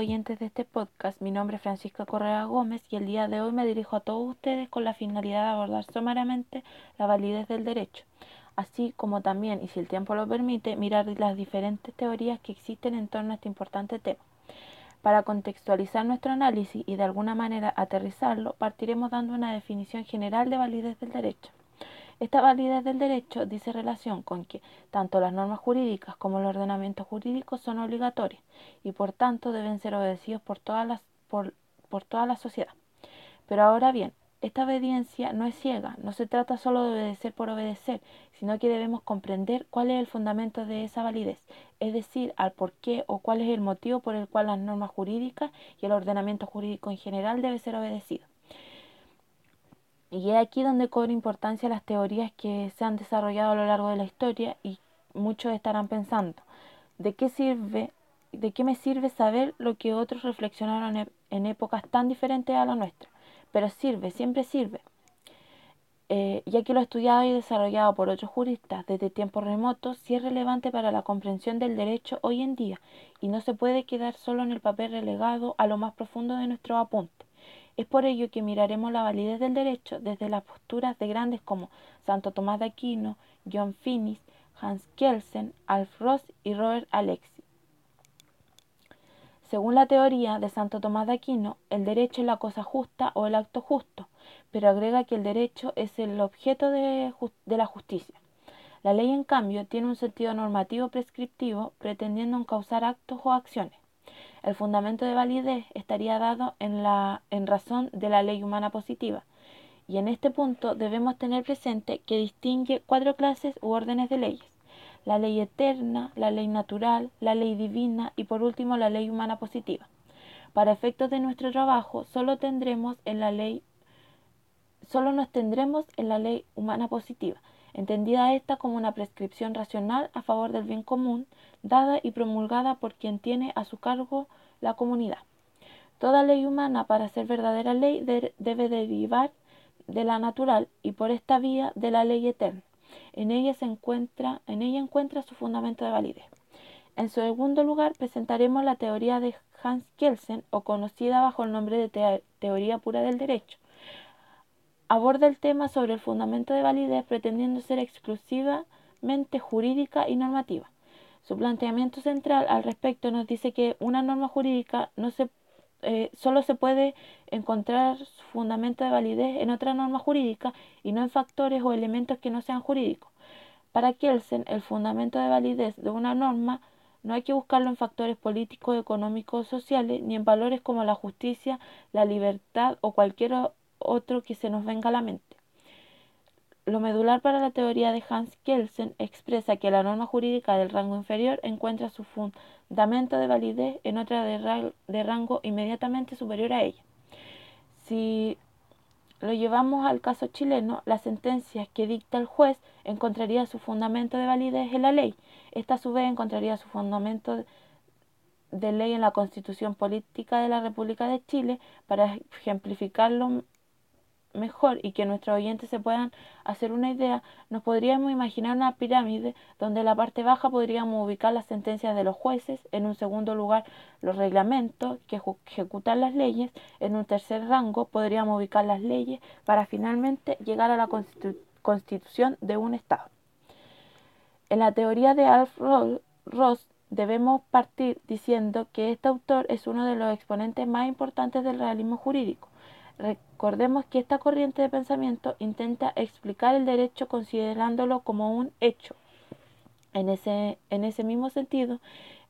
oyentes de este podcast, mi nombre es Francisca Correa Gómez y el día de hoy me dirijo a todos ustedes con la finalidad de abordar sumariamente la validez del derecho, así como también, y si el tiempo lo permite, mirar las diferentes teorías que existen en torno a este importante tema. Para contextualizar nuestro análisis y de alguna manera aterrizarlo, partiremos dando una definición general de validez del derecho. Esta validez del derecho dice relación con que tanto las normas jurídicas como el ordenamiento jurídico son obligatorias y por tanto deben ser obedecidos por, por, por toda la sociedad. Pero ahora bien, esta obediencia no es ciega, no se trata solo de obedecer por obedecer, sino que debemos comprender cuál es el fundamento de esa validez, es decir, al por qué o cuál es el motivo por el cual las normas jurídicas y el ordenamiento jurídico en general debe ser obedecido. Y es aquí donde cobra importancia las teorías que se han desarrollado a lo largo de la historia y muchos estarán pensando, ¿de qué sirve, de qué me sirve saber lo que otros reflexionaron en épocas tan diferentes a la nuestra? Pero sirve, siempre sirve. Eh, ya que lo estudiado y desarrollado por otros juristas desde tiempos remotos, sí es relevante para la comprensión del derecho hoy en día y no se puede quedar solo en el papel relegado a lo más profundo de nuestro apunte. Es por ello que miraremos la validez del derecho desde las posturas de grandes como Santo Tomás de Aquino, John Finnis, Hans Kelsen, Alf Ross y Robert Alexis. Según la teoría de Santo Tomás de Aquino, el derecho es la cosa justa o el acto justo, pero agrega que el derecho es el objeto de, la justicia. La ley, en cambio, tiene un sentido normativo prescriptivo pretendiendo encauzar actos o acciones. El fundamento de validez estaría dado en, la, en razón de la ley humana positiva. Y en este punto debemos tener presente que distingue cuatro clases u órdenes de leyes. La ley eterna, la ley natural, la ley divina y por último la ley humana positiva. Para efectos de nuestro trabajo, solo tendremos en la ley solo nos tendremos en la ley humana positiva, entendida esta como una prescripción racional a favor del bien común, dada y promulgada por quien tiene a su cargo la comunidad. Toda ley humana, para ser verdadera ley, debe derivar de la natural y por esta vía de la ley eterna. En ella se encuentra, en ella encuentra su fundamento de validez. En segundo lugar, presentaremos la teoría de Hans Kelsen, o conocida bajo el nombre de teoría pura del derecho, aborda el tema sobre el fundamento de validez pretendiendo ser exclusivamente jurídica y normativa. Su planteamiento central al respecto nos dice que una norma jurídica no se, eh, solo se puede encontrar su fundamento de validez en otra norma jurídica y no en factores o elementos que no sean jurídicos. Para Kelsen, el fundamento de validez de una norma no hay que buscarlo en factores políticos, económicos sociales, ni en valores como la justicia, la libertad o cualquier otro que se nos venga a la mente. Lo medular para la teoría de Hans Kelsen expresa que la norma jurídica del rango inferior encuentra su fundamento de validez en otra de, rango inmediatamente superior a ella. Si lo llevamos al caso chileno, la sentencia que dicta el juez encontraría su fundamento de validez en la ley. Esta a su vez encontraría su fundamento de ley en la Constitución Política de la República de Chile. Para ejemplificarlo mejor y que nuestros oyentes se puedan hacer una idea, nos podríamos imaginar una pirámide donde en la parte baja podríamos ubicar las sentencias de los jueces, en un segundo lugar los reglamentos que ejecutan las leyes, en un tercer rango podríamos ubicar las leyes para finalmente llegar a la constitución de un Estado. En la teoría de Alf Ross debemos partir diciendo que este autor es uno de los exponentes más importantes del realismo jurídico Recordemos que esta corriente de pensamiento intenta explicar el derecho considerándolo como un hecho. En ese, en ese mismo sentido,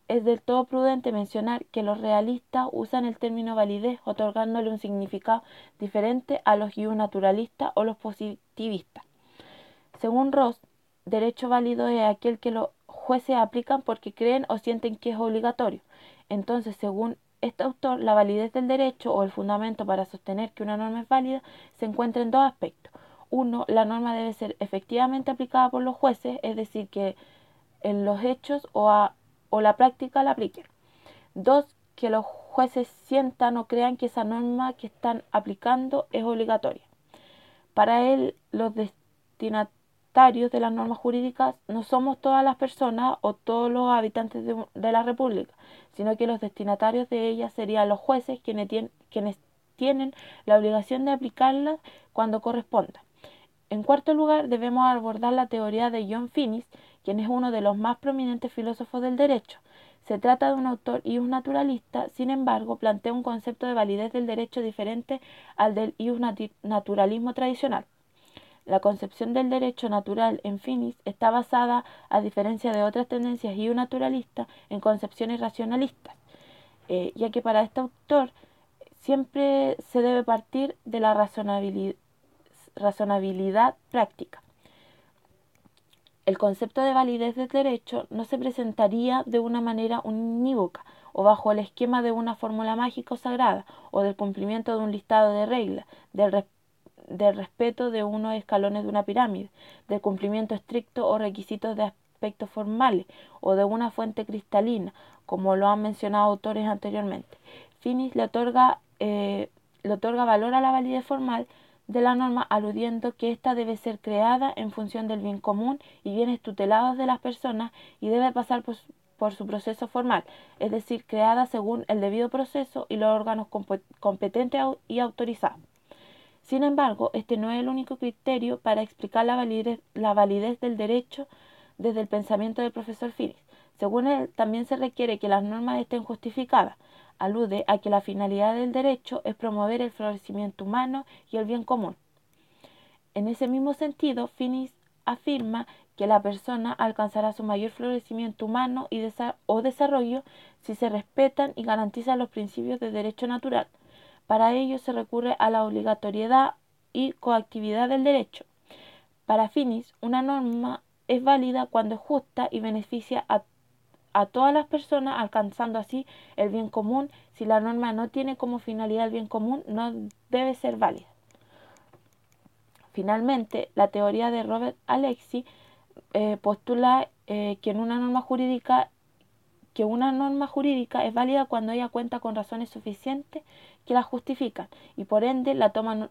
es del todo prudente mencionar que los realistas usan el término validez otorgándole un significado diferente a los naturalistas o los positivistas. Según Ross, derecho válido es aquel que los jueces aplican porque creen o sienten que es obligatorio. Entonces, según este autor, la validez del derecho o el fundamento para sostener que una norma es válida se encuentra en dos aspectos. Uno, la norma debe ser efectivamente aplicada por los jueces, es decir, que en los hechos o, a, o la práctica la apliquen. Dos, que los jueces sientan o crean que esa norma que están aplicando es obligatoria. Para él, los destinatarios de las normas jurídicas no somos todas las personas o todos los habitantes de, la República, sino que los destinatarios de ellas serían los jueces quienes, quienes tienen la obligación de aplicarlas cuando corresponda. En cuarto lugar, debemos abordar la teoría de John Finnis, quien es uno de los más prominentes filósofos del derecho. Se trata de un autor un naturalista, sin embargo, plantea un concepto de validez del derecho diferente al del naturalismo tradicional. La concepción del derecho natural en Finis está basada, a diferencia de otras tendencias y naturalistas, en concepciones racionalistas, eh, ya que para este autor siempre se debe partir de la razonabilidad razonabilidad práctica. El concepto de validez del derecho no se presentaría de una manera unívoca o bajo el esquema de una fórmula mágica o sagrada o del cumplimiento de un listado de reglas, del, del respeto de unos escalones de una pirámide, del cumplimiento estricto o requisitos de aspectos formales o de una fuente cristalina, como lo han mencionado autores anteriormente. Finis le otorga, eh, le otorga valor a la validez formal de la norma aludiendo que ésta debe ser creada en función del bien común y bienes tutelados de las personas y debe pasar por, su proceso formal, es decir, creada según el debido proceso y los órganos competentes y autorizados. Sin embargo, este no es el único criterio para explicar la validez, del derecho desde el pensamiento del profesor Phillips. Según él, también se requiere que las normas estén justificadas, alude a que la finalidad del derecho es promover el florecimiento humano y el bien común. En ese mismo sentido, Finis afirma que la persona alcanzará su mayor florecimiento humano y o desarrollo si se respetan y garantizan los principios de derecho natural. Para ello se recurre a la obligatoriedad y coactividad del derecho. Para Finis, una norma es válida cuando es justa y beneficia a todas las personas, alcanzando así el bien común. Si la norma no tiene como finalidad el bien común, no debe ser válida. Finalmente, la teoría de Robert Alexi eh, postula eh, que en una norma jurídica que una norma jurídica es válida cuando ella cuenta con razones suficientes que la justifican y por ende la toman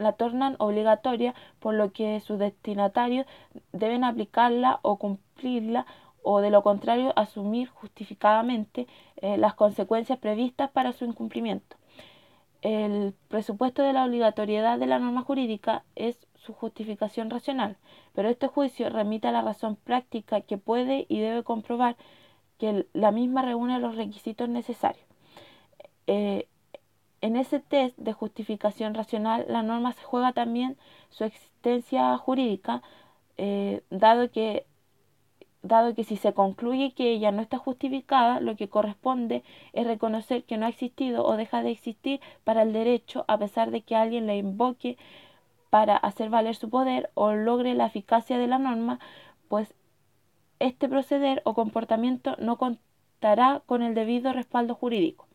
la tornan obligatoria, por lo que sus destinatarios deben aplicarla o cumplirla o de lo contrario asumir justificadamente eh, las consecuencias previstas para su incumplimiento. El presupuesto de la obligatoriedad de la norma jurídica es su justificación racional, pero este juicio remite a la razón práctica que puede y debe comprobar que la misma reúne los requisitos necesarios. Eh, en ese test de justificación racional, la norma se juega también su existencia jurídica, eh, dado que dado que si se concluye que ella no está justificada, lo que corresponde es reconocer que no ha existido o deja de existir para el derecho a pesar de que alguien la invoque para hacer valer su poder o logre la eficacia de la norma, pues este proceder o comportamiento no contará con el debido respaldo jurídico.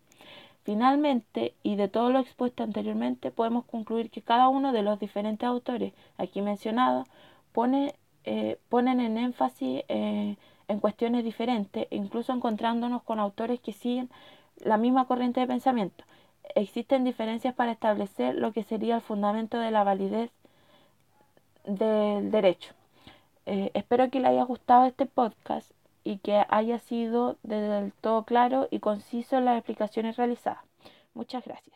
Finalmente, y de todo lo expuesto anteriormente, podemos concluir que cada uno de los diferentes autores aquí mencionados pone eh, ponen en énfasis eh, en cuestiones diferentes, incluso encontrándonos con autores que siguen la misma corriente de pensamiento. Existen diferencias para establecer lo que sería el fundamento de la validez del derecho. Eh, espero que le haya gustado este podcast y que haya sido del todo claro y conciso en las explicaciones realizadas. Muchas gracias.